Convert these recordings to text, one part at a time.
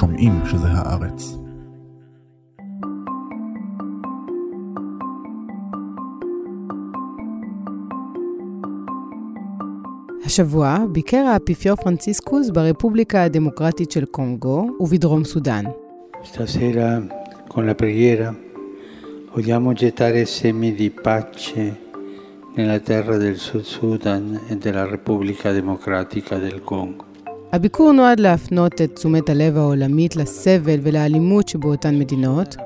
שומעים שזה הארץ. השבוע ביקר האפיפיור פרנציסקוס ברפובליקה הדמוקרטית של קונגו ובדרום סודאן. Stasera con la preghiera vogliamo gettare semi di pace nella terra del Sud Sudan e della Repubblica Democratica del Congo. הביקור נועד להפנות את תשומת הלב העולמית לסבל ולאלימות שבאותן מדינות,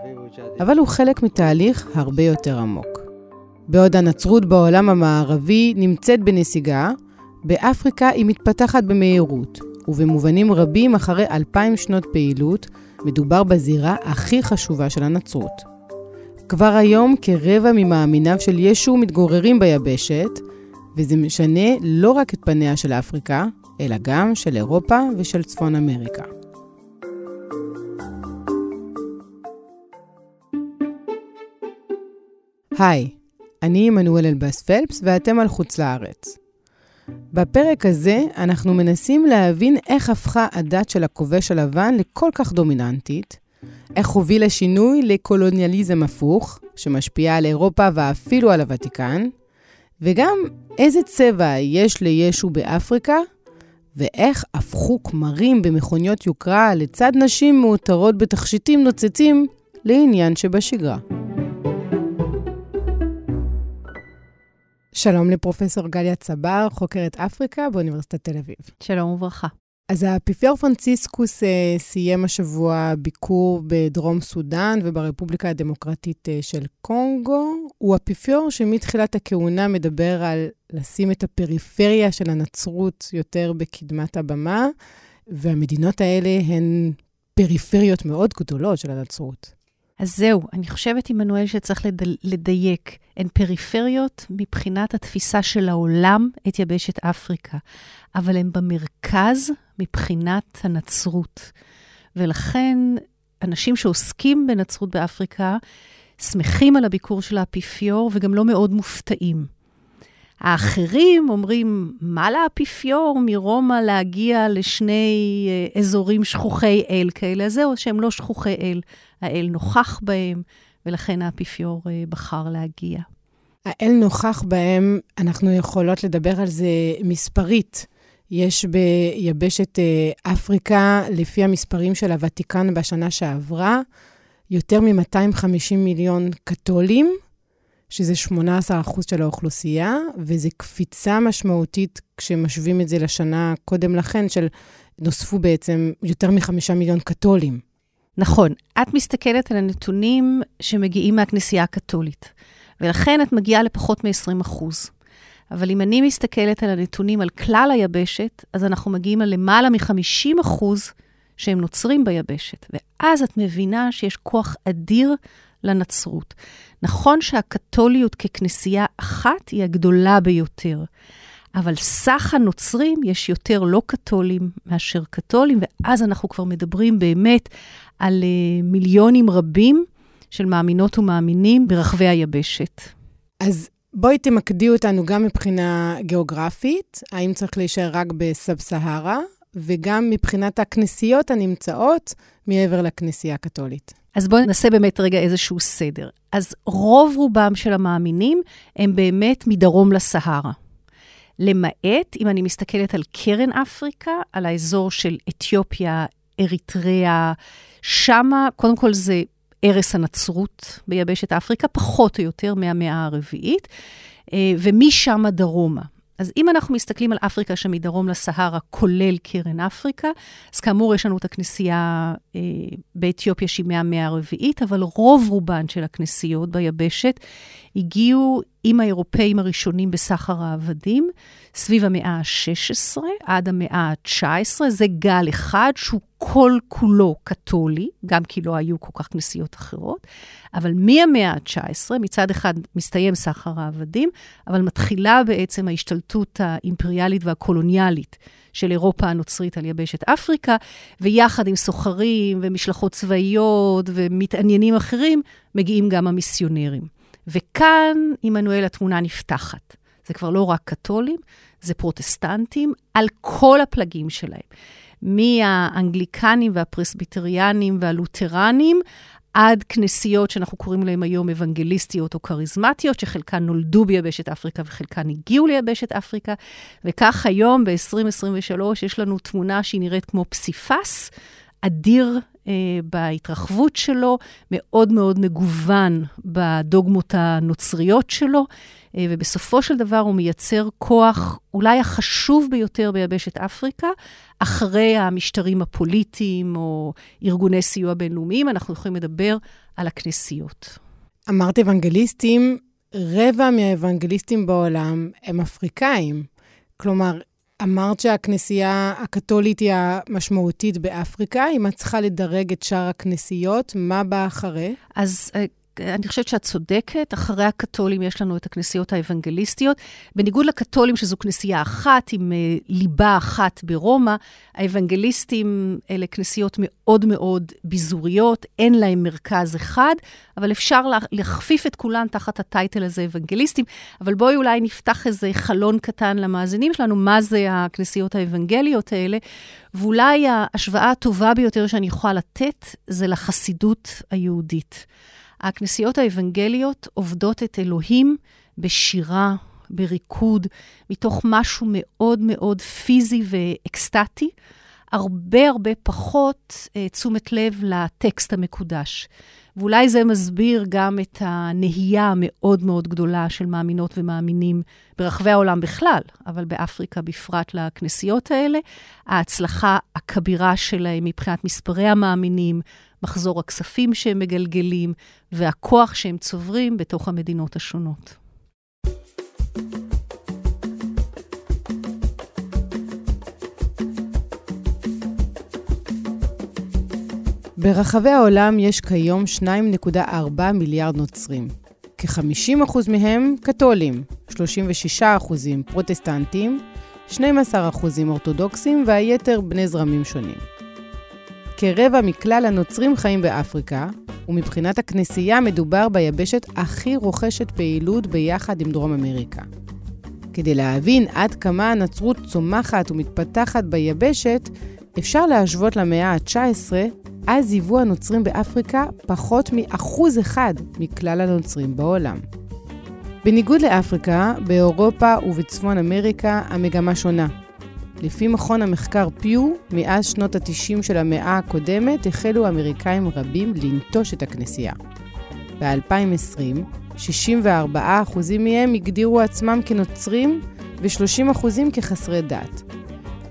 אבל הוא חלק מתהליך הרבה יותר עמוק. בעוד הנצרות בעולם המערבי נמצאת בנסיגה, באפריקה היא מתפתחת במהירות, ובמובנים רבים אחרי אלפיים שנות פעילות, מדובר בזירה הכי חשובה של הנצרות. כבר היום כרבע ממאמיניו של ישו מתגוררים ביבשת, וזה משנה לא רק את פניה של אפריקה, אלא גם של אירופה ושל צפון אמריקה. היי, אני עמנואל אלבאס פלפס ואתם על חוץ לארץ. בפרק הזה אנחנו מנסים להבין איך הפכה הדת של הכובש הלבן לכל כך דומיננטית, איך הוביל השינוי לקולוניאליזם הפוך, שמשפיע על אירופה ואפילו על הוותיקן, וגם איזה צבע יש לישו באפריקה, ואיך הפכו כמרים במכוניות יוקרה לצד נשים מאותרות בתכשיטים נוצצים לעניין שבשגרה. שלום לפרופסור גליה צבר, חוקרת אפריקה באוניברסיטת תל אביב. שלום וברכה. אז האפיפיור פרנציסקוס אה, סיים השבוע ביקור בדרום סודאן וברפובליקה הדמוקרטית אה, של קונגו. הוא אפיפיור שמתחילת הכהונה מדבר על לשים את הפריפריה של הנצרות יותר בקדמת הבמה, והמדינות האלה הן פריפריות מאוד גדולות של הנצרות. אז זהו, אני חושבת, עמנואל, שצריך לד... לדייק. הן פריפריות מבחינת התפיסה של העולם את יבשת אפריקה, אבל הן במרכז מבחינת הנצרות. ולכן, אנשים שעוסקים בנצרות באפריקה שמחים על הביקור של האפיפיור וגם לא מאוד מופתעים. האחרים אומרים, מה לאפיפיור מרומא להגיע לשני אה, אזורים שכוחי אל כאלה? זהו, שהם לא שכוחי אל. האל נוכח בהם, ולכן האפיפיור אה, בחר להגיע. האל נוכח בהם, אנחנו יכולות לדבר על זה מספרית. יש ביבשת אה, אפריקה, לפי המספרים של הוותיקן בשנה שעברה, יותר מ-250 מיליון קתולים, שזה 18% של האוכלוסייה, וזו קפיצה משמעותית כשמשווים את זה לשנה קודם לכן, של נוספו בעצם יותר מחמישה מיליון קתולים. נכון, את מסתכלת על הנתונים שמגיעים מהכנסייה הקתולית, ולכן את מגיעה לפחות מ-20 אבל אם אני מסתכלת על הנתונים על כלל היבשת, אז אנחנו מגיעים על למעלה מ-50 שהם נוצרים ביבשת. ואז את מבינה שיש כוח אדיר לנצרות. נכון שהקתוליות ככנסייה אחת היא הגדולה ביותר, אבל סך הנוצרים, יש יותר לא קתולים מאשר קתולים, ואז אנחנו כבר מדברים באמת על uh, מיליונים רבים של מאמינות ומאמינים ברחבי היבשת. אז בואי תמקדי אותנו גם מבחינה גיאוגרפית, האם צריך להישאר רק בסאב-סהרה, וגם מבחינת הכנסיות הנמצאות מעבר לכנסייה הקתולית. אז בואו נעשה באמת רגע איזשהו סדר. אז רוב רובם של המאמינים הם באמת מדרום לסהרה. למעט, אם אני מסתכלת על קרן אפריקה, על האזור של אתיופיה, אריתריאה, שמה, קודם כל זה ערש הנצרות ביבשת אפריקה, פחות או יותר מהמאה הרביעית, אה, ומשם דרומה. אז אם אנחנו מסתכלים על אפריקה שמדרום לסהרה, כולל קרן אפריקה, אז כאמור, יש לנו את הכנסייה אה, באתיופיה שהיא מהמאה הרביעית, אבל רוב רובן של הכנסיות ביבשת הגיעו עם האירופאים הראשונים בסחר העבדים, סביב המאה ה-16 עד המאה ה-19. זה גל אחד שהוא כל כולו קתולי, גם כי לא היו כל כך כנסיות אחרות, אבל מהמאה ה-19, מצד אחד מסתיים סחר העבדים, אבל מתחילה בעצם ההשתלטות האימפריאלית והקולוניאלית של אירופה הנוצרית על יבשת אפריקה, ויחד עם סוחרים ומשלחות צבאיות ומתעניינים אחרים, מגיעים גם המיסיונרים. וכאן, עמנואל, התמונה נפתחת. זה כבר לא רק קתולים, זה פרוטסטנטים על כל הפלגים שלהם. מהאנגליקנים והפרסביטריאנים והלותרנים, עד כנסיות שאנחנו קוראים להן היום אוונגליסטיות או כריזמטיות, שחלקן נולדו ביבשת אפריקה וחלקן הגיעו ליבשת אפריקה. וכך היום, ב-2023, יש לנו תמונה שהיא נראית כמו פסיפס אדיר אה, בהתרחבות שלו, מאוד מאוד מגוון בדוגמות הנוצריות שלו, אה, ובסופו של דבר הוא מייצר כוח אולי החשוב ביותר ביבשת אפריקה, אחרי המשטרים הפוליטיים או ארגוני סיוע בינלאומיים, אנחנו יכולים לדבר על הכנסיות. אמרת אוונגליסטים, רבע מהאוונגליסטים בעולם הם אפריקאים. כלומר, אמרת שהכנסייה הקתולית היא המשמעותית באפריקה. אם את צריכה לדרג את שאר הכנסיות, מה בא אחרי? אז אה, אני חושבת שאת צודקת, אחרי הקתולים יש לנו את הכנסיות האוונגליסטיות. בניגוד לקתולים, שזו כנסייה אחת עם uh, ליבה אחת ברומא, האוונגליסטים אלה כנסיות מאוד מאוד ביזוריות, אין להם מרכז אחד, אבל אפשר להכפיף את כולן תחת הטייטל הזה, אוונגליסטים. אבל בואי אולי נפתח איזה חלון קטן למאזינים שלנו, מה זה הכנסיות האוונגליות האלה. ואולי ההשוואה הטובה ביותר שאני יכולה לתת זה לחסידות היהודית. הכנסיות האוונגליות עובדות את אלוהים בשירה, בריקוד, מתוך משהו מאוד מאוד פיזי ואקסטטי, הרבה הרבה פחות uh, תשומת לב לטקסט המקודש. ואולי זה מסביר גם את הנהייה המאוד מאוד גדולה של מאמינות ומאמינים ברחבי העולם בכלל, אבל באפריקה בפרט לכנסיות האלה. ההצלחה הכבירה שלהם מבחינת מספרי המאמינים, מחזור הכספים שהם מגלגלים והכוח שהם צוברים בתוך המדינות השונות. ברחבי העולם יש כיום 2.4 מיליארד נוצרים. כ-50% מהם קתולים, 36% פרוטסטנטים, 12% אורתודוקסים והיתר בני זרמים שונים. כרבע מכלל הנוצרים חיים באפריקה, ומבחינת הכנסייה מדובר ביבשת הכי רוכשת פעילות ביחד עם דרום אמריקה. כדי להבין עד כמה הנצרות צומחת ומתפתחת ביבשת, אפשר להשוות למאה ה-19, אז היוו הנוצרים באפריקה פחות מאחוז אחד מכלל הנוצרים בעולם. בניגוד לאפריקה, באירופה ובצפון אמריקה המגמה שונה. לפי מכון המחקר פיו, מאז שנות ה-90 של המאה הקודמת החלו אמריקאים רבים לנטוש את הכנסייה. ב-2020, 64% מהם הגדירו עצמם כנוצרים ו-30% כחסרי דת.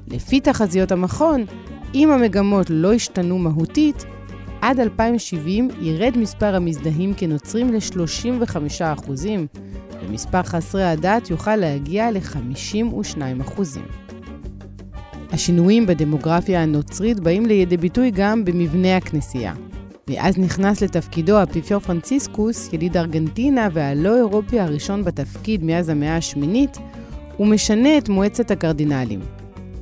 לפי תחזיות המכון, אם המגמות לא ישתנו מהותית, עד 2070 ירד מספר המזדהים כנוצרים ל-35%, ומספר חסרי הדת יוכל להגיע ל-52%. השינויים בדמוגרפיה הנוצרית באים לידי ביטוי גם במבנה הכנסייה. מאז נכנס לתפקידו האפיפיור פרנציסקוס, יליד ארגנטינה והלא אירופי הראשון בתפקיד מאז המאה השמינית, הוא משנה את מועצת הקרדינלים.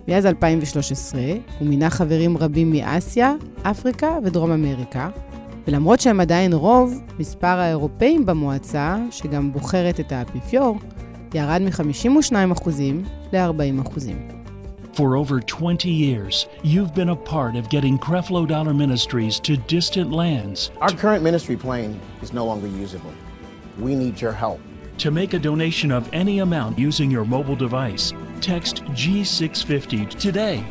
מאז 2013 הוא מינה חברים רבים מאסיה, אפריקה ודרום אמריקה, ולמרות שהם עדיין רוב, מספר האירופאים במועצה, שגם בוחרת את האפיפיור, ירד מ-52% ל-40%. For over 20 years, you've been a part of getting Creflo Dollar Ministries to distant lands. Our current ministry plane is no longer usable. We need your help. To make a donation of any amount using your mobile device, text G650 today.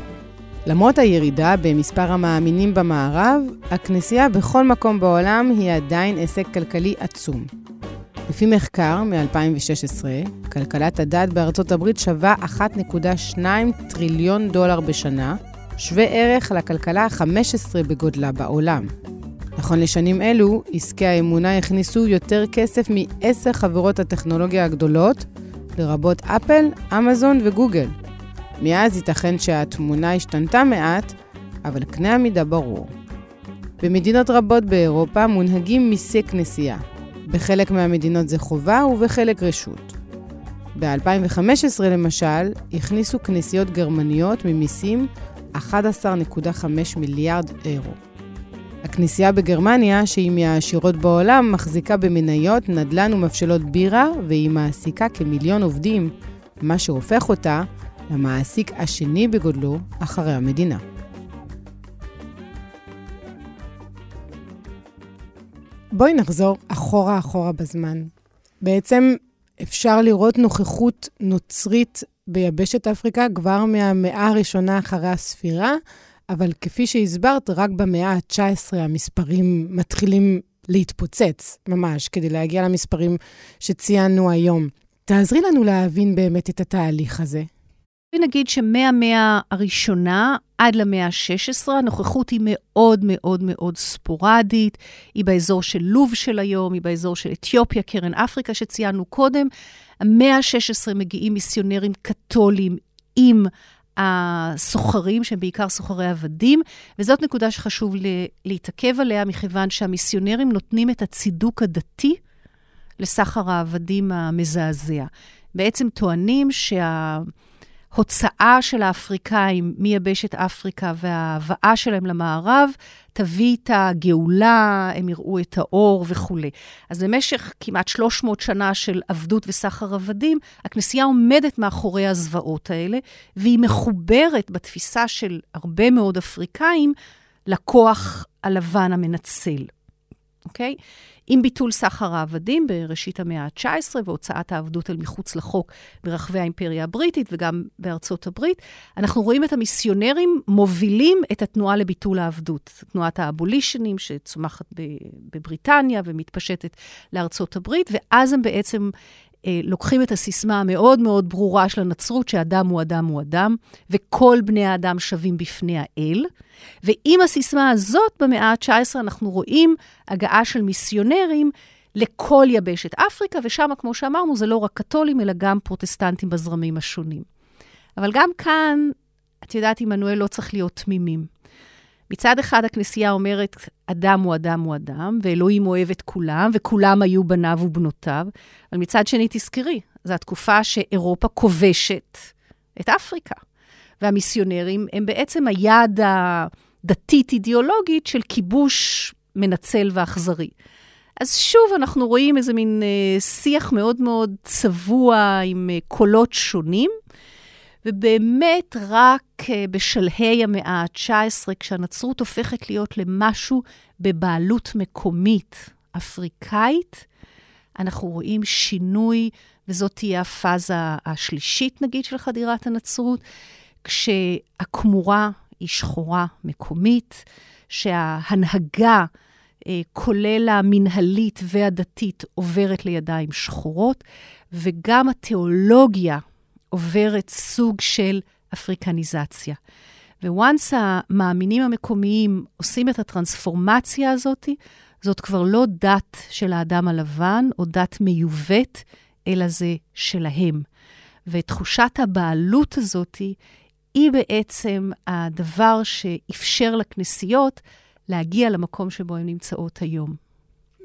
למרות הירידה במספר המאמינים במערב, הכנסייה בכל מקום בעולם היא עדיין הישג כלכלי עצום. לפי מחקר מ-2016, כלכלת הדת בארצות הברית שווה 1.2 טריליון דולר בשנה, שווה ערך לכלכלה ה-15 בגודלה בעולם. נכון לשנים אלו, עסקי האמונה הכניסו יותר כסף מעשר חברות הטכנולוגיה הגדולות, לרבות אפל, אמזון וגוגל. מאז ייתכן שהתמונה השתנתה מעט, אבל קנה המידה ברור. במדינות רבות באירופה מונהגים מיסי כנסייה, בחלק מהמדינות זה חובה ובחלק רשות. ב-2015 למשל, הכניסו כנסיות גרמניות ממיסים 11.5 מיליארד אירו. הכנסייה בגרמניה, שהיא מהעשירות בעולם, מחזיקה במניות, נדל"ן ומבשלות בירה, והיא מעסיקה כמיליון עובדים, מה שהופך אותה למעסיק השני בגודלו אחרי המדינה. בואי נחזור אחורה אחורה בזמן. בעצם אפשר לראות נוכחות נוצרית ביבשת אפריקה כבר מהמאה הראשונה אחרי הספירה, אבל כפי שהסברת, רק במאה ה-19 המספרים מתחילים להתפוצץ, ממש, כדי להגיע למספרים שציינו היום. תעזרי לנו להבין באמת את התהליך הזה. נגיד שמהמאה הראשונה עד למאה ה-16, הנוכחות היא מאוד מאוד מאוד ספורדית. היא באזור של לוב של היום, היא באזור של אתיופיה, קרן אפריקה שציינו קודם. המאה ה-16 מגיעים מיסיונרים קתולים עם הסוחרים, שהם בעיקר סוחרי עבדים, וזאת נקודה שחשוב להתעכב עליה, מכיוון שהמיסיונרים נותנים את הצידוק הדתי לסחר העבדים המזעזע. בעצם טוענים שה... ההוצאה של האפריקאים מיבשת אפריקה וההבאה שלהם למערב תביא את הגאולה, הם יראו את האור וכולי. אז במשך כמעט 300 שנה של עבדות וסחר עבדים, הכנסייה עומדת מאחורי הזוועות האלה, והיא מחוברת בתפיסה של הרבה מאוד אפריקאים לכוח הלבן המנצל. אוקיי? Okay? עם ביטול סחר העבדים בראשית המאה ה-19 והוצאת העבדות אל מחוץ לחוק ברחבי האימפריה הבריטית וגם בארצות הברית, אנחנו רואים את המיסיונרים מובילים את התנועה לביטול העבדות. תנועת האבולישנים שצומחת בבריטניה ומתפשטת לארצות הברית, ואז הם בעצם לוקחים את הסיסמה המאוד מאוד ברורה של הנצרות, שאדם הוא אדם הוא אדם, וכל בני האדם שווים בפני האל. ועם הסיסמה הזאת, במאה ה-19, אנחנו רואים הגעה של מיסיונרים לכל יבשת אפריקה, ושם, כמו שאמרנו, זה לא רק קתולים, אלא גם פרוטסטנטים בזרמים השונים. אבל גם כאן, את יודעת, עמנואל לא צריך להיות תמימים. מצד אחד הכנסייה אומרת, אדם הוא אדם הוא אדם, ואלוהים אוהב את כולם, וכולם היו בניו ובנותיו, אבל מצד שני, תזכרי, זו התקופה שאירופה כובשת את אפריקה. והמיסיונרים הם בעצם היד הדתית-אידיאולוגית של כיבוש מנצל ואכזרי. אז שוב, אנחנו רואים איזה מין אה, שיח מאוד מאוד צבוע עם אה, קולות שונים. ובאמת רק אה, בשלהי המאה ה-19, כשהנצרות הופכת להיות למשהו בבעלות מקומית אפריקאית, אנחנו רואים שינוי, וזאת תהיה הפאזה השלישית, נגיד, של חדירת הנצרות, כשהכמורה היא שחורה מקומית, שההנהגה, אה, כולל המנהלית והדתית, עוברת לידיים שחורות, וגם התיאולוגיה עוברת סוג של אפריקניזציה. וואנס המאמינים המקומיים עושים את הטרנספורמציה הזאת, זאת כבר לא דת של האדם הלבן או דת מיובאת, אלא זה שלהם. ותחושת הבעלות הזאת היא בעצם הדבר שאפשר לכנסיות להגיע למקום שבו הן נמצאות היום.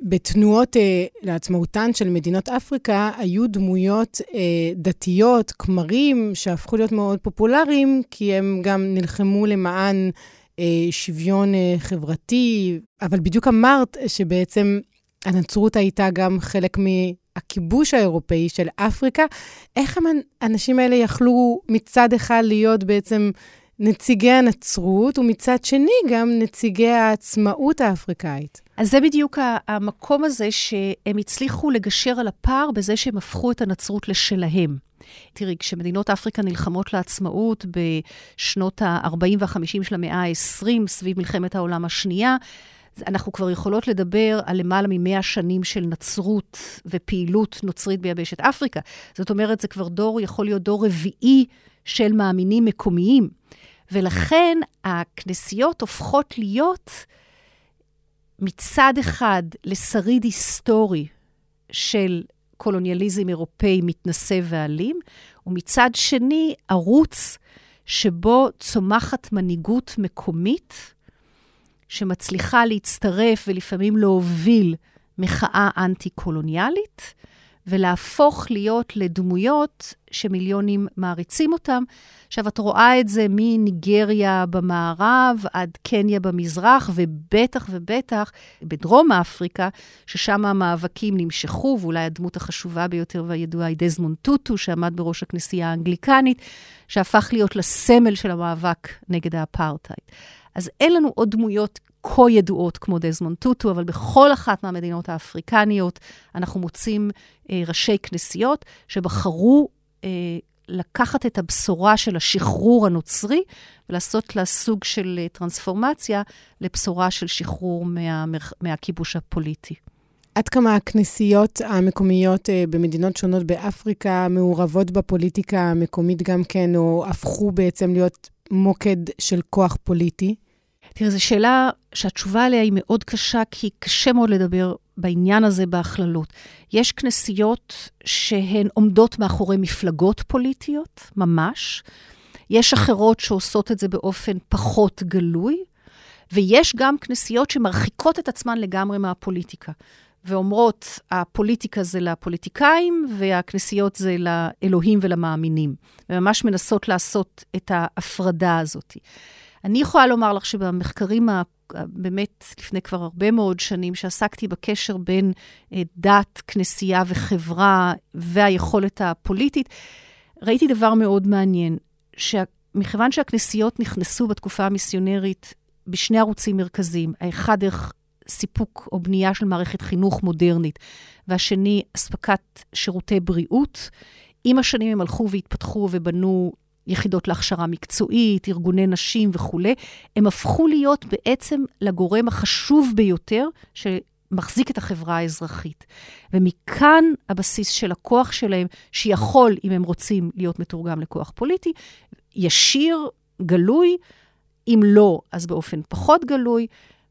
בתנועות אה, לעצמאותן של מדינות אפריקה היו דמויות אה, דתיות, כמרים, שהפכו להיות מאוד פופולריים, כי הם גם נלחמו למען אה, שוויון אה, חברתי. אבל בדיוק אמרת שבעצם הנצרות הייתה גם חלק מהכיבוש האירופאי של אפריקה. איך האנשים האלה יכלו מצד אחד להיות בעצם... נציגי הנצרות, ומצד שני גם נציגי העצמאות האפריקאית. אז זה בדיוק המקום הזה שהם הצליחו לגשר על הפער בזה שהם הפכו את הנצרות לשלהם. תראי, כשמדינות אפריקה נלחמות לעצמאות בשנות ה-40 וה-50 של המאה ה-20, סביב מלחמת העולם השנייה, אנחנו כבר יכולות לדבר על למעלה מ-100 שנים של נצרות ופעילות נוצרית ביבשת אפריקה. זאת אומרת, זה כבר דור, יכול להיות דור רביעי של מאמינים מקומיים. ולכן הכנסיות הופכות להיות מצד אחד לשריד היסטורי של קולוניאליזם אירופאי מתנשא ואלים, ומצד שני ערוץ שבו צומחת מנהיגות מקומית שמצליחה להצטרף ולפעמים להוביל מחאה אנטי-קולוניאלית, ולהפוך להיות לדמויות שמיליונים מעריצים אותם. עכשיו, את רואה את זה מניגריה במערב עד קניה במזרח, ובטח ובטח בדרום אפריקה, ששם המאבקים נמשכו, ואולי הדמות החשובה ביותר והידועה היא דזמונד טוטו, שעמד בראש הכנסייה האנגליקנית, שהפך להיות לסמל של המאבק נגד האפרטהייד. אז אין לנו עוד דמויות כה ידועות כמו דזמונד טוטו, אבל בכל אחת מהמדינות האפריקניות אנחנו מוצאים אה, ראשי כנסיות שבחרו אה, לקחת את הבשורה של השחרור הנוצרי ולעשות לה סוג של אה, טרנספורמציה לבשורה של שחרור מה, מהכיבוש הפוליטי. עד כמה הכנסיות המקומיות אה, במדינות שונות באפריקה מעורבות בפוליטיקה המקומית גם כן, או הפכו בעצם להיות מוקד של כוח פוליטי? תראה, זו שאלה שהתשובה עליה היא מאוד קשה, כי קשה מאוד לדבר בעניין הזה בהכללות. יש כנסיות שהן עומדות מאחורי מפלגות פוליטיות, ממש. יש אחרות שעושות את זה באופן פחות גלוי, ויש גם כנסיות שמרחיקות את עצמן לגמרי מהפוליטיקה. ואומרות, הפוליטיקה זה לפוליטיקאים, והכנסיות זה לאלוהים ולמאמינים. וממש מנסות לעשות את ההפרדה הזאת. אני יכולה לומר לך שבמחקרים, באמת לפני כבר הרבה מאוד שנים, שעסקתי בקשר בין אה, דת, כנסייה וחברה והיכולת הפוליטית, ראיתי דבר מאוד מעניין, שמכיוון שהכנסיות נכנסו בתקופה המיסיונרית בשני ערוצים מרכזיים, האחד דרך סיפוק או בנייה של מערכת חינוך מודרנית, והשני, אספקת שירותי בריאות. עם השנים הם הלכו והתפתחו ובנו יחידות להכשרה מקצועית, ארגוני נשים וכולי, הם הפכו להיות בעצם לגורם החשוב ביותר שמחזיק את החברה האזרחית. ומכאן הבסיס של הכוח שלהם, שיכול, אם הם רוצים, להיות מתורגם לכוח פוליטי, ישיר, גלוי, אם לא, אז באופן פחות גלוי,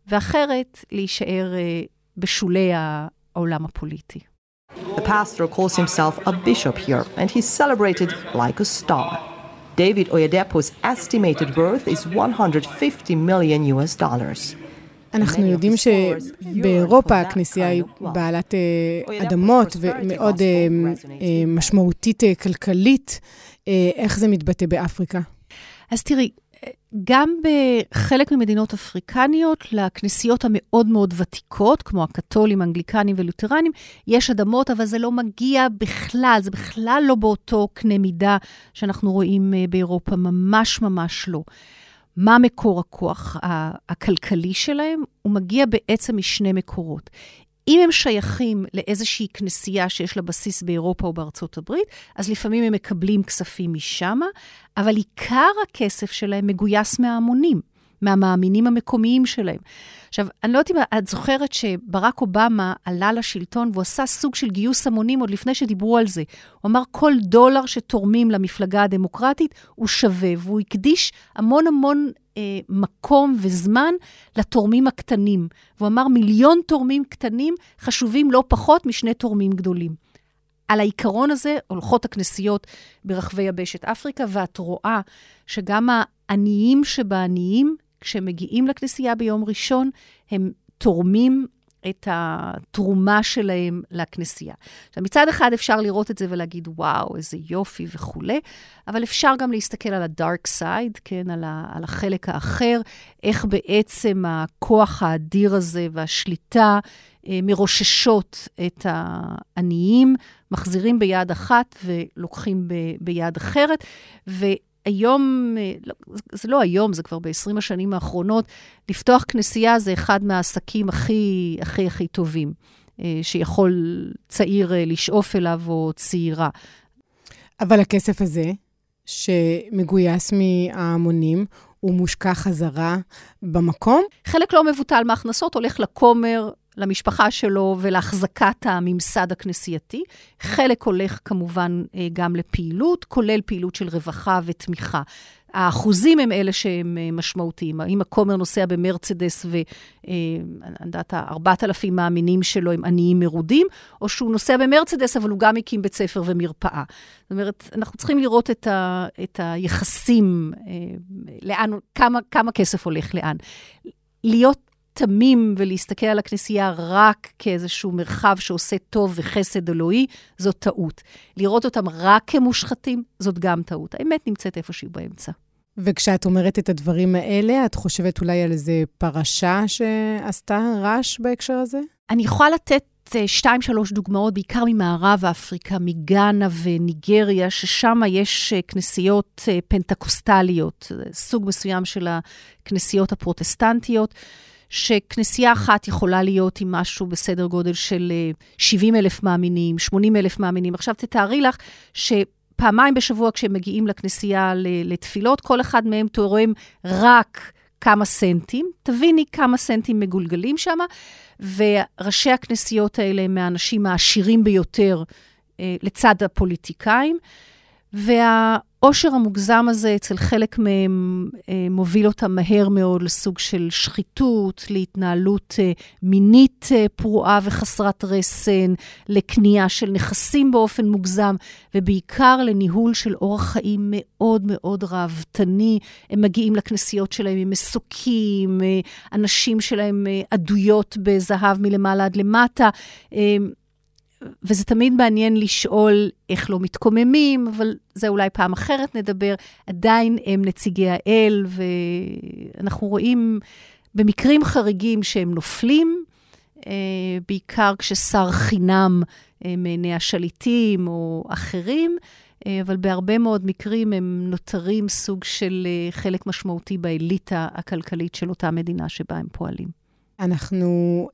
ואחרת להישאר uh, בשולי העולם הפוליטי. The pastor calls himself a bishop here, and he's celebrated like a star. David Oyedepo's estimated worth is 150 million US dollars. אנחנו יודעים שבאירופה הכנסייה היא בעלת אדמות ומאוד משמעותית כלכלית. איך זה מתבטא באפריקה? אז תראי, גם בחלק ממדינות אפריקניות, לכנסיות המאוד מאוד ותיקות, כמו הקתולים, האנגליקנים ולותרנים, יש אדמות, אבל זה לא מגיע בכלל, זה בכלל לא באותו קנה מידה שאנחנו רואים אה, באירופה, ממש ממש לא. מה מקור הכוח הכלכלי שלהם? הוא מגיע בעצם משני מקורות. אם הם שייכים לאיזושהי כנסייה שיש לה בסיס באירופה או בארצות הברית, אז לפעמים הם מקבלים כספים משם, אבל עיקר הכסף שלהם מגויס מההמונים, מהמאמינים המקומיים שלהם. עכשיו, אני לא יודעת אם את זוכרת שברק אובמה עלה לשלטון והוא עשה סוג של גיוס המונים עוד לפני שדיברו על זה. הוא אמר, כל דולר שתורמים למפלגה הדמוקרטית הוא שווה, והוא הקדיש המון המון אה, מקום וזמן לתורמים הקטנים. והוא אמר, מיליון תורמים קטנים חשובים לא פחות משני תורמים גדולים. על העיקרון הזה הולכות הכנסיות ברחבי יבשת אפריקה, ואת רואה שגם העניים שבעניים, כשהם מגיעים לכנסייה ביום ראשון, הם תורמים את התרומה שלהם לכנסייה. עכשיו, מצד אחד אפשר לראות את זה ולהגיד, וואו, איזה יופי וכולי, אבל אפשר גם להסתכל על ה-dark side, כן, על, ה- על החלק האחר, איך בעצם הכוח האדיר הזה והשליטה אה, מרוששות את העניים, מחזירים ביד אחת ולוקחים ב- ביד אחרת. ו- היום, אה, לא, זה לא היום, זה כבר ב-20 השנים האחרונות, לפתוח כנסייה זה אחד מהעסקים הכי הכי הכי טובים, אה, שיכול צעיר אה, לשאוף אליו או צעירה. אבל הכסף הזה, שמגויס מההמונים, הוא מושקע חזרה במקום? חלק לא מבוטל מההכנסות הולך לכומר, למשפחה שלו ולהחזקת הממסד הכנסייתי. חלק הולך כמובן אה, גם לפעילות, כולל פעילות של רווחה ותמיכה. האחוזים הם אלה שהם אה, משמעותיים. האם הכומר נוסע במרצדס ואני אה, יודעת, 4,000 מאמינים שלו הם עניים מרודים, או שהוא נוסע במרצדס, אבל הוא גם הקים בית ספר ומרפאה. זאת אומרת, אנחנו צריכים לראות את, ה, את היחסים, לאן, כמה, כמה כסף הולך לאן. להיות תמים ולהסתכל על הכנסייה רק כאיזשהו מרחב שעושה טוב וחסד אלוהי, זאת טעות. לראות אותם רק כמושחתים, זאת גם טעות. האמת נמצאת איפשהו באמצע. וכשאת אומרת את הדברים האלה, את חושבת אולי על איזה פרשה שעשתה רעש בהקשר הזה? אני יכולה לתת אה, שתיים, שלוש דוגמאות, בעיקר ממערב אפריקה, מגאנה וניגריה, ששם יש אה, כנסיות אה, פנטקוסטליות, סוג מסוים של הכנסיות הפרוטסטנטיות, שכנסייה אחת יכולה להיות עם משהו בסדר גודל של 70 אלף מאמינים, 80 אלף מאמינים. עכשיו תתארי לך ש... פעמיים בשבוע כשהם מגיעים לכנסייה לתפילות, כל אחד מהם תורם רק כמה סנטים. תביני כמה סנטים מגולגלים שם, וראשי הכנסיות האלה הם מהאנשים העשירים ביותר אה, לצד הפוליטיקאים. והעושר המוגזם הזה אצל חלק מהם אה, מוביל אותם מהר מאוד לסוג של שחיתות, להתנהלות אה, מינית אה, פרועה וחסרת רסן, לקנייה של נכסים באופן מוגזם, ובעיקר לניהול של אורח חיים מאוד מאוד ראוותני. הם מגיעים לכנסיות שלהם עם מסוקים, אנשים שלהם עדויות בזהב מלמעלה עד למטה. וזה תמיד מעניין לשאול איך לא מתקוממים, אבל זה אולי פעם אחרת נדבר. עדיין הם נציגי האל, ואנחנו רואים במקרים חריגים שהם נופלים, אה, בעיקר כששר חינם אה, מעיני השליטים או אחרים, אה, אבל בהרבה מאוד מקרים הם נותרים סוג של חלק משמעותי באליטה הכלכלית של אותה מדינה שבה הם פועלים. אנחנו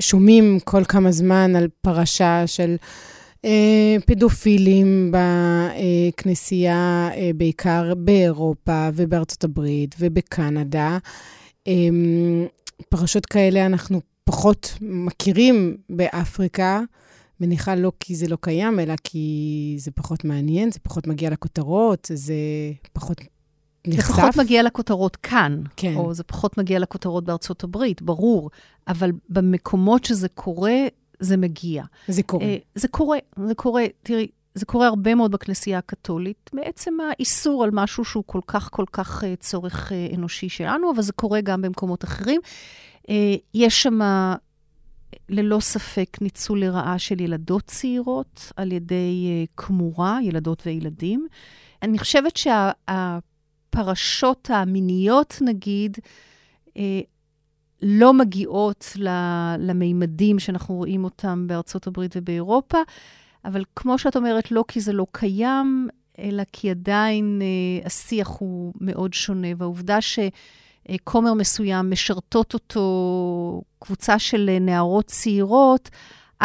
שומעים כל כמה זמן על פרשה של אה, פדופילים בכנסייה, אה, בעיקר באירופה ובארצות הברית ובקנדה. אה, פרשות כאלה אנחנו פחות מכירים באפריקה. מניחה לא כי זה לא קיים, אלא כי זה פחות מעניין, זה פחות מגיע לכותרות, זה פחות נחשף. זה פחות מגיע לכותרות כאן, כן. או זה פחות מגיע לכותרות בארצות הברית, ברור, אבל במקומות שזה קורה, זה מגיע. זה קורה. Uh, זה קורה, זה קורה. תראי, זה קורה הרבה מאוד בכנסייה הקתולית, מעצם האיסור על משהו שהוא כל כך כל כך uh, צורך uh, אנושי שלנו, אבל זה קורה גם במקומות אחרים. Uh, יש שם ללא ספק ניצול לרעה של ילדות צעירות על ידי כמורה, ילדות וילדים. אני חושבת שה... הפרשות המיניות, נגיד, אה, לא מגיעות למימדים שאנחנו רואים אותם בארצות הברית ובאירופה, אבל כמו שאת אומרת, לא כי זה לא קיים, אלא כי עדיין אה, השיח הוא מאוד שונה, והעובדה שכומר מסוים משרתות אותו קבוצה של נערות צעירות,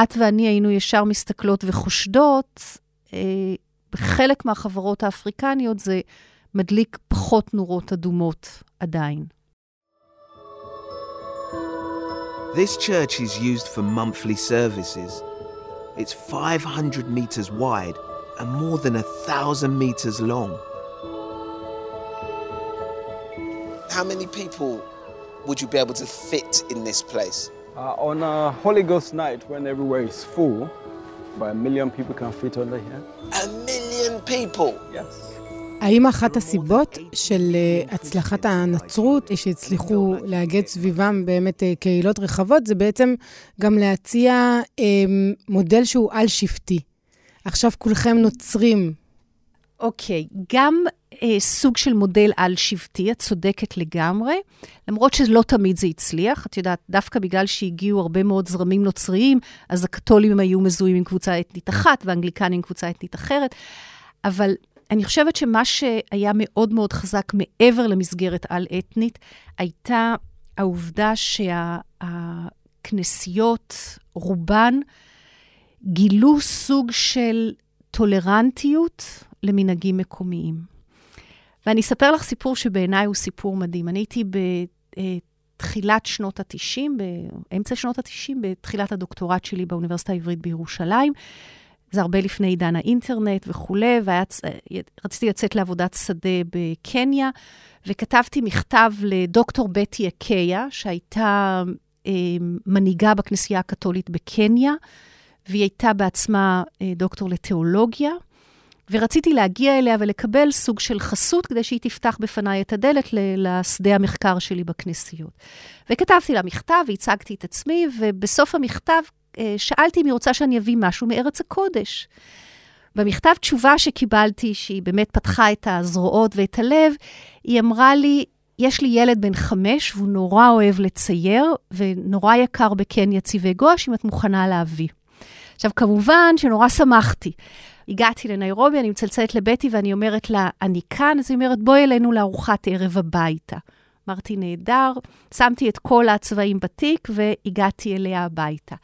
את ואני היינו ישר מסתכלות וחושדות, אה, בחלק מהחברות האפריקניות זה מדליק פחות נורות אדומות עדיין. This church is used for monthly services. It's 500 meters wide and more than a thousand meters long. How many people would you be able to fit in this place? Uh, on a Holy Ghost night, when everywhere is full, about a million people can fit under here. A million people? Yes. האם אחת הסיבות של אה, הצלחת הנצרות, שהצליחו לאגד סביבם באמת אה, קהילות רחבות, זה בעצם גם להציע אה, מודל שהוא על-שבטי. עכשיו כולכם נוצרים. אוקיי, okay, גם אה, סוג של מודל על-שבטי, את צודקת לגמרי, למרות שלא תמיד זה הצליח. את יודעת, דווקא בגלל שהגיעו הרבה מאוד זרמים נוצריים, אז הקתולים היו מזוהים עם קבוצה אתנית אחת, והאנגליקנים עם קבוצה אתנית אחרת. אבל אני חושבת שמה שהיה מאוד מאוד חזק מעבר למסגרת על-אתנית, הייתה העובדה שהכנסיות, שה, רובן, גילו סוג של טולרנטיות למנהגים מקומיים. ואני אספר לך סיפור שבעיניי הוא סיפור מדהים. אני הייתי בתחילת שנות ה-90, באמצע שנות ה-90, בתחילת הדוקטורט שלי באוניברסיטה העברית בירושלים, זה הרבה לפני עידן האינטרנט וכולי, ורציתי לצאת לעבודת שדה בקניה, וכתבתי מכתב לדוקטור בטי אקיה, שהייתה אה, מנהיגה בכנסייה הקתולית בקניה, והיא הייתה בעצמה אה, דוקטור לתיאולוגיה, ורציתי להגיע אליה ולקבל סוג של חסות כדי שהיא תפתח בפניי את הדלת לשדה המחקר שלי בכנסיות. וכתבתי לה מכתב והצגתי את עצמי, ובסוף המכתב אה, שאלתי אם היא רוצה שאני אביא משהו מארץ הקודש. במכתב תשובה שקיבלתי, שהיא באמת פתחה את הזרועות ואת הלב, היא אמרה לי, יש לי ילד בן חמש, והוא נורא אוהב לצייר, ונורא יקר בקניה צבעי גואש, אם את מוכנה להביא. עכשיו, כמובן שנורא שמחתי. הגעתי לניירובי, אני מצלצלת לבטי ואני אומרת לה, אני כאן, אז היא אומרת, בואי אלינו לארוחת ערב הביתה. אמרתי, נהדר, שמתי את כל הצבעים בתיק והגעתי אליה הביתה.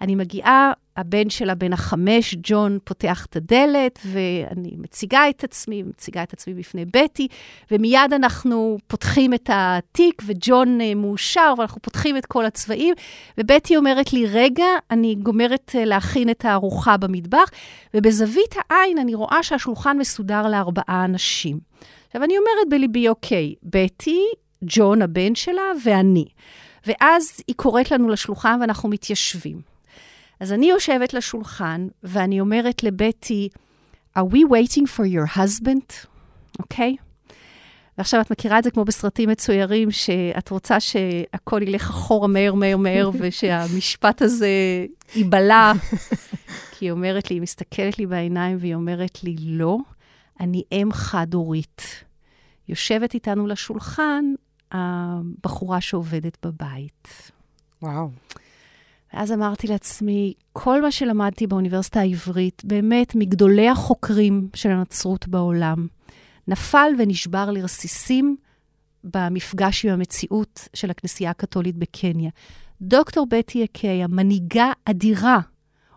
אני מגיעה, הבן שלה בן החמש, ג'ון, פותח את הדלת, ואני מציגה את עצמי, מציגה את עצמי בפני בטי, ומיד אנחנו פותחים את התיק, וג'ון אה, מאושר, ואנחנו פותחים את כל הצבעים, ובטי אומרת לי, רגע, אני גומרת אה, להכין את הארוחה במטבח, ובזווית העין אני רואה שהשולחן מסודר לארבעה אנשים. עכשיו, אני אומרת בליבי, אוקיי, בטי, ג'ון, הבן שלה, ואני. ואז היא קוראת לנו לשולחן ואנחנו מתיישבים. אז אני יושבת לשולחן, ואני אומרת לבטי, are we waiting for your husband? אוקיי? Okay? ועכשיו את מכירה את זה כמו בסרטים מצוירים, שאת רוצה שהכל ילך אחורה מהר, מהר, מהר, ושהמשפט הזה ייבלע. כי היא אומרת לי, היא מסתכלת לי בעיניים והיא אומרת לי, לא, אני אם חד-הורית. יושבת איתנו לשולחן הבחורה שעובדת בבית. וואו. ואז אמרתי לעצמי, כל מה שלמדתי באוניברסיטה העברית, באמת מגדולי החוקרים של הנצרות בעולם, נפל ונשבר לרסיסים במפגש עם המציאות של הכנסייה הקתולית בקניה. דוקטור בטי אקיי, המנהיגה אדירה,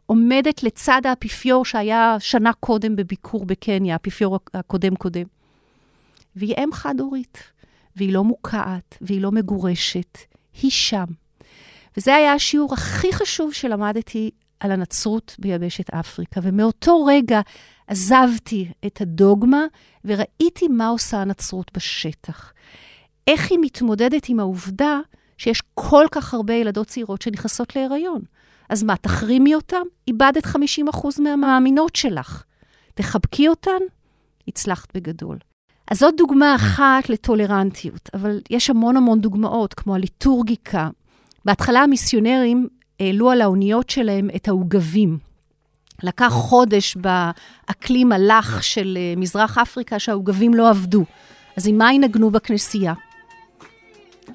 עומדת לצד האפיפיור שהיה שנה קודם בביקור בקניה, האפיפיור הקודם-קודם. והיא אם חד-הורית, והיא לא מוקעת, והיא לא מגורשת, היא שם. וזה היה השיעור הכי חשוב שלמדתי על הנצרות ביבשת אפריקה. ומאותו רגע עזבתי את הדוגמה וראיתי מה עושה הנצרות בשטח. איך היא מתמודדת עם העובדה שיש כל כך הרבה ילדות צעירות שנכנסות להיריון. אז מה, תחרימי אותן? איבדת 50% מהמאמינות שלך. תחבקי אותן? הצלחת בגדול. אז זאת דוגמה אחת לטולרנטיות, אבל יש המון המון דוגמאות, כמו הליטורגיקה, בהתחלה המיסיונרים העלו על האוניות שלהם את העוגבים. לקח חודש באקלים הלח של אה, מזרח אפריקה שהעוגבים לא עבדו. אז עם מה ינגנו בכנסייה?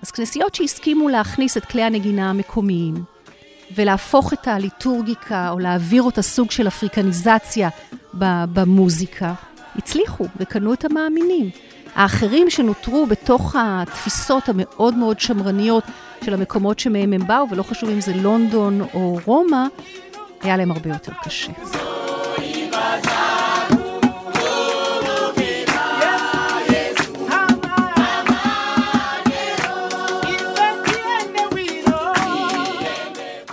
אז כנסיות שהסכימו להכניס את כלי הנגינה המקומיים ולהפוך את הליטורגיקה או להעביר אותה סוג של אפריקניזציה במוזיקה, הצליחו וקנו את המאמינים. האחרים שנותרו בתוך התפיסות המאוד מאוד שמרניות של המקומות שמהם הם באו, ולא חשוב אם זה לונדון או רומא, היה להם הרבה יותר קשה.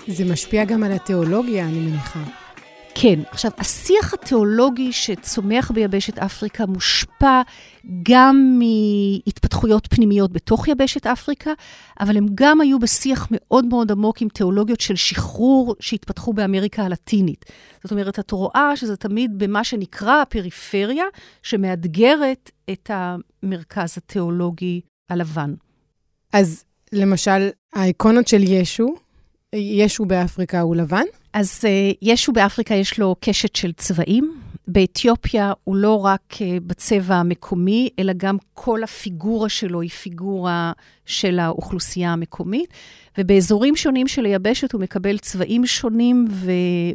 זה משפיע גם על התיאולוגיה, אני מניחה. כן. עכשיו, השיח התיאולוגי שצומח ביבשת אפריקה מושפע גם מהתפתחויות פנימיות בתוך יבשת אפריקה, אבל הם גם היו בשיח מאוד מאוד עמוק עם תיאולוגיות של שחרור שהתפתחו באמריקה הלטינית. זאת אומרת, את רואה שזה תמיד במה שנקרא הפריפריה, שמאתגרת את המרכז התיאולוגי הלבן. אז למשל, האיקונות של ישו, ישו באפריקה הוא לבן? אז uh, ישו באפריקה יש לו קשת של צבעים. באתיופיה הוא לא רק uh, בצבע המקומי, אלא גם כל הפיגורה שלו היא פיגורה של האוכלוסייה המקומית. ובאזורים שונים של היבשת הוא מקבל צבעים שונים ו-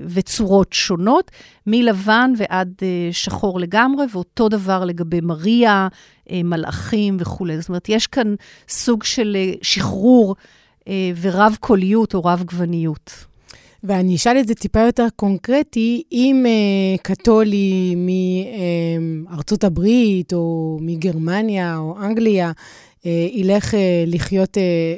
וצורות שונות, מלבן ועד uh, שחור לגמרי, ואותו דבר לגבי מריה, מלאכים וכולי. זאת אומרת, יש כאן סוג של שחרור ורב-קוליות או רב-גווניות. ואני אשאל את זה טיפה יותר קונקרטי, אם אה, קתולי מארצות הברית או מגרמניה או אנגליה אה, ילך אה, לחיות אה,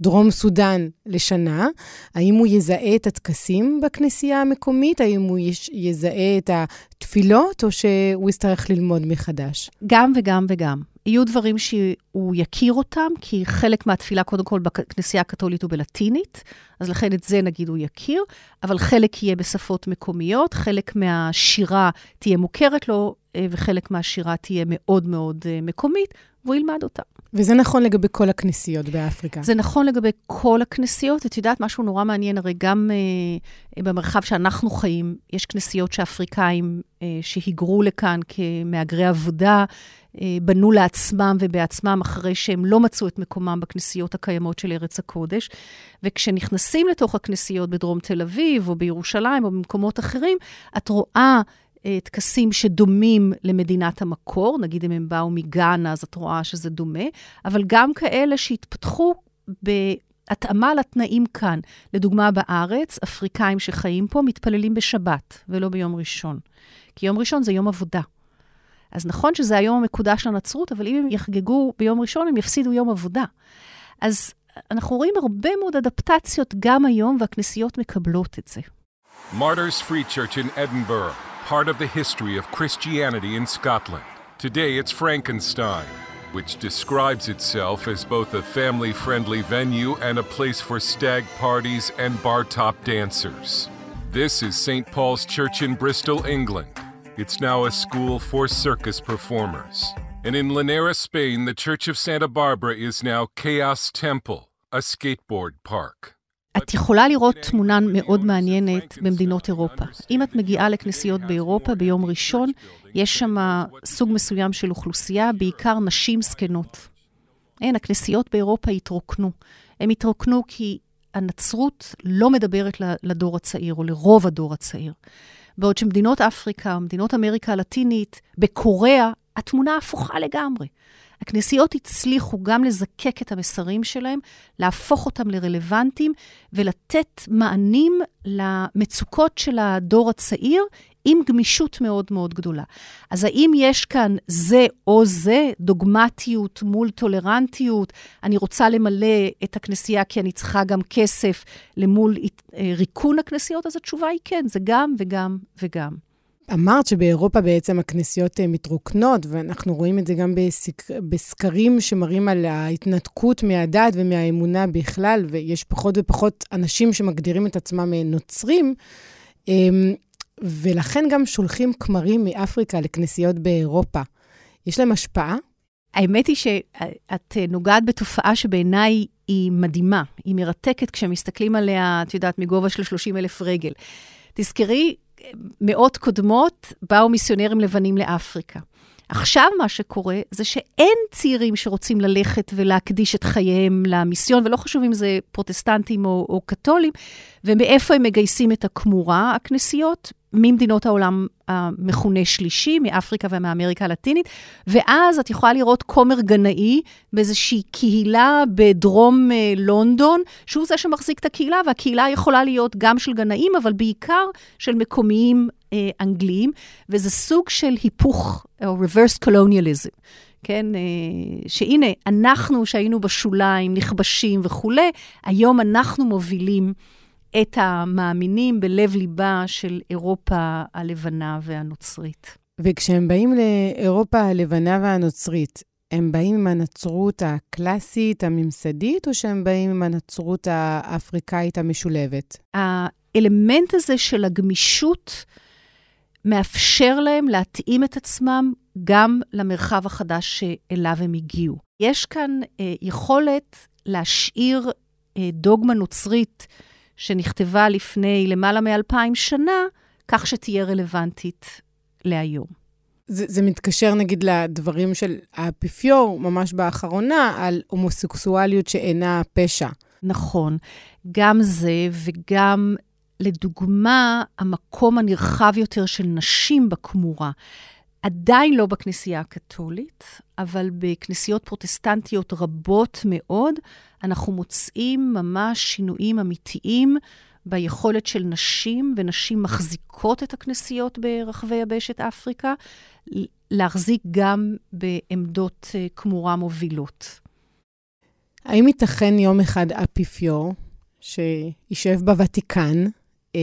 בדרום סודאן לשנה, האם הוא יזהה את הטקסים בכנסייה המקומית? האם הוא יש, יזהה את התפילות, או שהוא יצטרך ללמוד מחדש? גם וגם וגם. יהיו דברים שהוא יכיר אותם, כי חלק מהתפילה, קודם כל, בכנסייה הקתולית הוא בלטינית, אז לכן את זה נגיד הוא יכיר, אבל חלק יהיה בשפות מקומיות, חלק מהשירה תהיה מוכרת לו, אה, וחלק מהשירה תהיה מאוד מאוד אה, מקומית, והוא ילמד אותה. וזה נכון לגבי כל הכנסיות באפריקה. זה נכון לגבי כל הכנסיות. את יודעת, משהו נורא מעניין, הרי גם אה, במרחב שאנחנו חיים, יש כנסיות שאפריקאים אה, שהיגרו לכאן כמהגרי עבודה, אה, בנו לעצמם ובעצמם אחרי שהם לא מצאו את מקומם בכנסיות הקיימות של ארץ הקודש. וכשנכנסים לתוך הכנסיות בדרום תל אביב, או בירושלים, או במקומות אחרים, את רואה אה, טקסים שדומים למדינת המקור, נגיד אם הם באו מגאנה, אז את רואה שזה דומה, אבל גם כאלה שהתפתחו בהתאמה לתנאים כאן. לדוגמה, בארץ, אפריקאים שחיים פה מתפללים בשבת ולא ביום ראשון. כי יום ראשון זה יום עבודה. אז נכון שזה היום המקודש לנצרות, אבל אם הם יחגגו ביום ראשון, הם יפסידו יום עבודה. אז אנחנו רואים הרבה מאוד אדפטציות גם היום, והכנסיות מקבלות את זה. Martyrs Free Church in Edinburgh, part of the history of Christianity in Scotland. Today it's Frankenstein, which describes itself as both a family friendly venue and a place for stag parties and bar top dancers. This is St. Paul's Church in Bristol, England. It's now a school for circus performers. And in Linares, Spain, the Church of Santa Barbara is now Chaos Temple, a skateboard park. את יכולה לראות תמונה מאוד מעניינת במדינות אירופה. אם את מגיעה לכנסיות באירופה ביום ראשון, יש שם סוג מסוים של אוכלוסייה, בעיקר נשים זקנות. אין, הכנסיות באירופה התרוקנו. הן התרוקנו כי הנצרות לא מדברת לדור הצעיר, או לרוב הדור הצעיר. בעוד שמדינות אפריקה, מדינות אמריקה הלטינית, בקוריאה, התמונה הפוכה לגמרי. הכנסיות הצליחו גם לזקק את המסרים שלהם, להפוך אותם לרלוונטיים ולתת מענים למצוקות של הדור הצעיר עם גמישות מאוד מאוד גדולה. אז האם יש כאן זה או זה, דוגמטיות מול טולרנטיות? אני רוצה למלא את הכנסייה כי אני צריכה גם כסף למול ריקון הכנסיות? אז התשובה היא כן, זה גם וגם וגם. אמרת שבאירופה בעצם הכנסיות אה, מתרוקנות, ואנחנו רואים את זה גם בסק... בסקרים שמראים על ההתנתקות מהדת ומהאמונה בכלל, ויש פחות ופחות אנשים שמגדירים את עצמם אה, נוצרים, אמ, ולכן גם שולחים כמרים מאפריקה לכנסיות באירופה. יש להם השפעה? האמת היא שאת נוגעת בתופעה שבעיניי היא מדהימה, היא מרתקת כשמסתכלים עליה, את יודעת, מגובה של 30 אלף רגל. תזכרי, מאות קודמות באו מיסיונרים לבנים לאפריקה. עכשיו מה שקורה זה שאין צעירים שרוצים ללכת ולהקדיש את חייהם למיסיון, ולא חשוב אם זה פרוטסטנטים או, או קתולים, ומאיפה הם מגייסים את הכמורה, הכנסיות? ממדינות העולם המכונה שלישי, מאפריקה ומאמריקה הלטינית, ואז את יכולה לראות כומר גנאי באיזושהי קהילה בדרום אה, לונדון, שהוא זה שמחזיק את הקהילה, והקהילה יכולה להיות גם של גנאים, אבל בעיקר של מקומיים אה, אנגליים, וזה סוג של היפוך, או reverse colonialism. כן, אה, שהנה, אנחנו שהיינו בשוליים, נכבשים וכולי, היום אנחנו מובילים את המאמינים בלב-ליבה של אירופה הלבנה והנוצרית. וכשהם באים לאירופה הלבנה והנוצרית, הם באים עם הנצרות הקלאסית, הממסדית, או שהם באים עם הנצרות האפריקאית המשולבת? האלמנט הזה של הגמישות מאפשר להם להתאים את עצמם גם למרחב החדש שאליו הם הגיעו. יש כאן אה, יכולת להשאיר אה, דוגמה נוצרית שנכתבה לפני למעלה מאלפיים שנה, כך שתהיה רלוונטית להיום. זה, זה מתקשר נגיד לדברים של האפיפיור, ממש באחרונה, על הומוסקסואליות שאינה פשע. נכון, גם זה וגם, לדוגמה, המקום הנרחב יותר של נשים בכמורה. עדיין לא בכנסייה הקתולית, אבל בכנסיות פרוטסטנטיות רבות מאוד, אנחנו מוצאים ממש שינויים אמיתיים ביכולת של נשים, ונשים מחזיקות את הכנסיות ברחבי יבשת אפריקה, להחזיק גם בעמדות אה, כמורה מובילות. האם ייתכן יום אחד אפיפיור שישב בוותיקן, אה,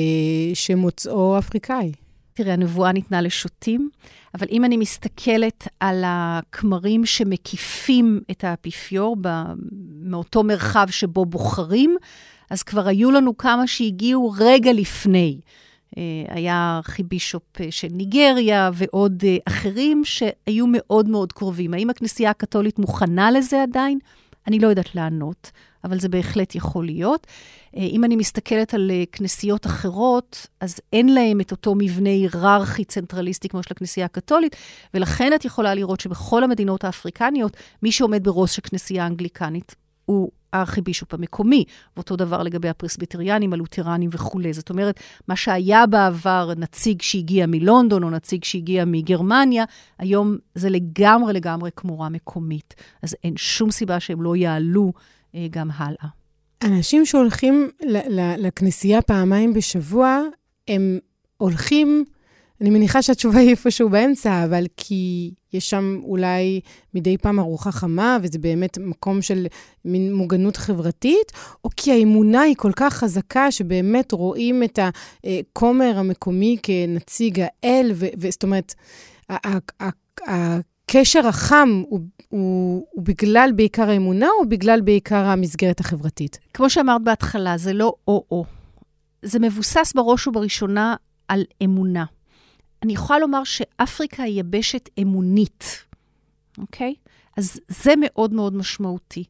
שמוצאו אפריקאי? תראה, הנבואה ניתנה לשוטים, אבל אם אני מסתכלת על הכמרים שמקיפים את האפיפיור מאותו מרחב שבו בוחרים, אז כבר היו לנו כמה שהגיעו רגע לפני. היה ארכיבישופ של ניגריה ועוד אחרים שהיו מאוד מאוד קרובים. האם הכנסייה הקתולית מוכנה לזה עדיין? אני לא יודעת לענות, אבל זה בהחלט יכול להיות. אם אני מסתכלת על כנסיות אחרות, אז אין להם את אותו מבנה היררכי צנטרליסטי כמו של הכנסייה הקתולית, ולכן את יכולה לראות שבכל המדינות האפריקניות, מי שעומד בראש הכנסייה האנגליקנית הוא הארכיבישופ המקומי, ואותו דבר לגבי הפרסביטריאנים, הלותרנים וכולי. זאת אומרת, מה שהיה בעבר נציג שהגיע מלונדון או נציג שהגיע מגרמניה, היום זה לגמרי לגמרי כמורה מקומית. אז אין שום סיבה שהם לא יעלו אה, גם הלאה. אנשים שהולכים לכנסייה פעמיים בשבוע, הם הולכים אני מניחה שהתשובה היא איפשהו באמצע, אבל כי יש שם אולי מדי פעם ארוחה חמה, וזה באמת מקום של מין מוגנות חברתית, או כי האמונה היא כל כך חזקה, שבאמת רואים את הכומר המקומי כנציג האל, וזאת אומרת, הקשר החם הוא, הוא, הוא בגלל בעיקר האמונה, או בגלל בעיקר המסגרת החברתית? כמו שאמרת בהתחלה, זה לא או-או. זה מבוסס בראש ובראשונה על אמונה. אני יכולה לומר שאפריקה היא יבשת אמונית, אוקיי? אז זה מאוד מאוד משמעותי.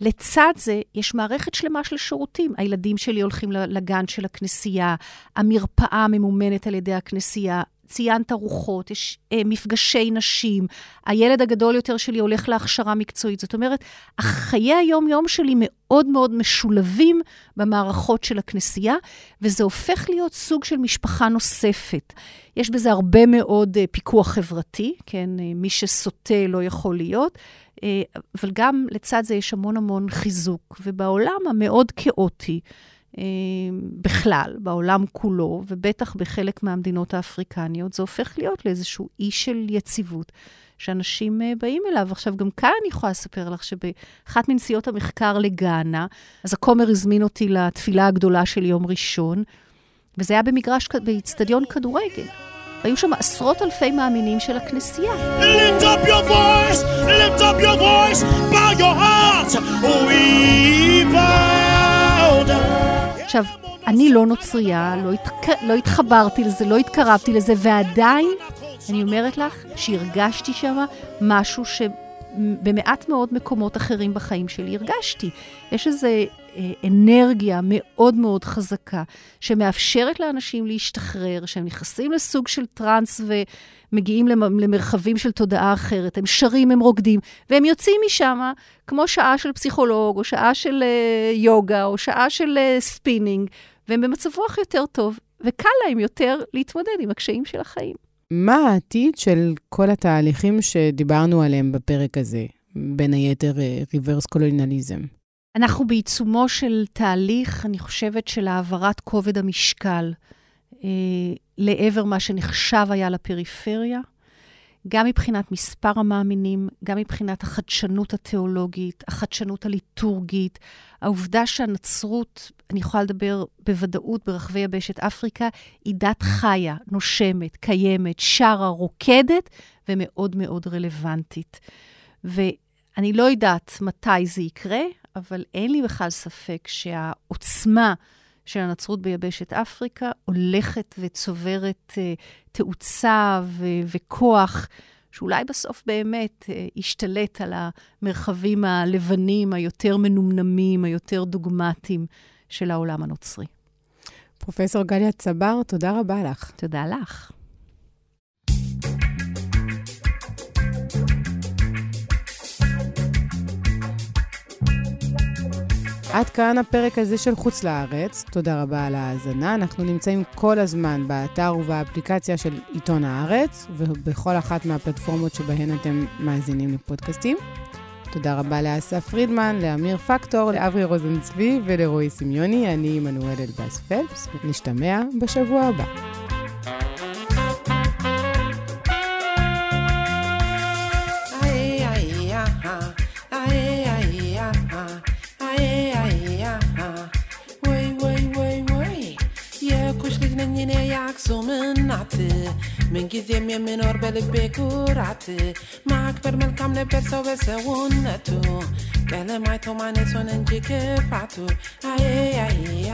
לצד זה, יש מערכת שלמה של שירותים. הילדים שלי הולכים לגן של הכנסייה, המרפאה ממומנת על ידי הכנסייה, ציינת ארוחות, יש אה, מפגשי נשים, הילד הגדול יותר שלי הולך להכשרה מקצועית. זאת אומרת, חיי היום-יום שלי מאוד מאוד משולבים במערכות של הכנסייה, וזה הופך להיות סוג של משפחה נוספת. יש בזה הרבה מאוד אה, פיקוח חברתי, כן? אה, מי שסוטה לא יכול להיות. אה, אבל גם לצד זה יש המון המון חיזוק. ובעולם המאוד כאוטי, בכלל, בעולם כולו, ובטח בחלק מהמדינות האפריקניות, זה הופך להיות לאיזשהו אי של יציבות. שאנשים אה, באים אליו. עכשיו, גם כאן אני יכולה לספר לך שבאחת מנסיעות המחקר לגאנה, אז הכומר הזמין אותי לתפילה הגדולה של יום ראשון, וזה היה במגרש, באיצטדיון כדורגל. היו שם עשרות אלפי מאמינים של הכנסייה. Lift up your voice, lift up your voice, bow your heart, we bow down. עכשיו, אני לא נוצרייה, לא, התק... לא התחברתי לזה, לא התקרבתי לזה, ועדיין, אני אומרת לך שהרגשתי שם משהו שבמעט מאוד מקומות אחרים בחיים שלי הרגשתי. יש איזה אנרגיה מאוד מאוד חזקה, שמאפשרת לאנשים להשתחרר, שהם נכנסים לסוג של טראנס ומגיעים למרחבים של תודעה אחרת. הם שרים, הם רוקדים, והם יוצאים משם כמו שעה של פסיכולוג, או שעה של אה, יוגה, או שעה של ספינינג, והם במצב רוח יותר טוב, וקל להם יותר להתמודד עם הקשיים של החיים. מה העתיד של כל התהליכים שדיברנו עליהם בפרק הזה? בין היתר reverse קולוניאליזם. אנחנו בעיצומו של תהליך, אני חושבת, של העברת כובד המשקל אה, לעבר מה שנחשב היה לפריפריה, גם מבחינת מספר המאמינים, גם מבחינת החדשנות התיאולוגית, החדשנות הליטורגית, העובדה שהנצרות, אני יכולה לדבר בוודאות ברחבי יבשת אפריקה, היא דת חיה, נושמת, קיימת, שרה, רוקדת ומאוד מאוד רלוונטית. ואני לא יודעת מתי זה יקרה, אבל אין לי בכלל ספק שהעוצמה של הנצרות ביבשת אפריקה הולכת וצוברת uh, תאוצה ו- וכוח, שאולי בסוף באמת uh, ישתלט על המרחבים הלבנים, היותר מנומנמים, היותר דוגמטיים של העולם הנוצרי. פרופסור גליה צבר, תודה רבה לך. תודה לך. עד כאן הפרק הזה של חוץ לארץ. תודה רבה על ההאזנה. אנחנו נמצאים כל הזמן באתר ובאפליקציה של עיתון הארץ, ובכל אחת מהפלטפורמות שבהן אתם מאזינים לפודקאסטים. תודה רבה לאסף פרידמן, לאמיר פקטור, לאברי רוזנצבי ולרועי סמיוני. אני עמנואל אלבאס פלפס. נשתמע בשבוע הבא. Maak zo mijn natte. Mijn gizem je mijn orbele bekurate. Maak per mijn Aye, aye, aye,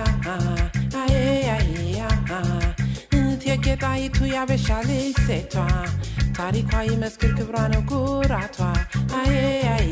aye, aye, aye. Întieche tai tu ia veșale se toa. ታሪኳ ይመስክር ክብሯ ነው ኩራቷ አዬ አዬ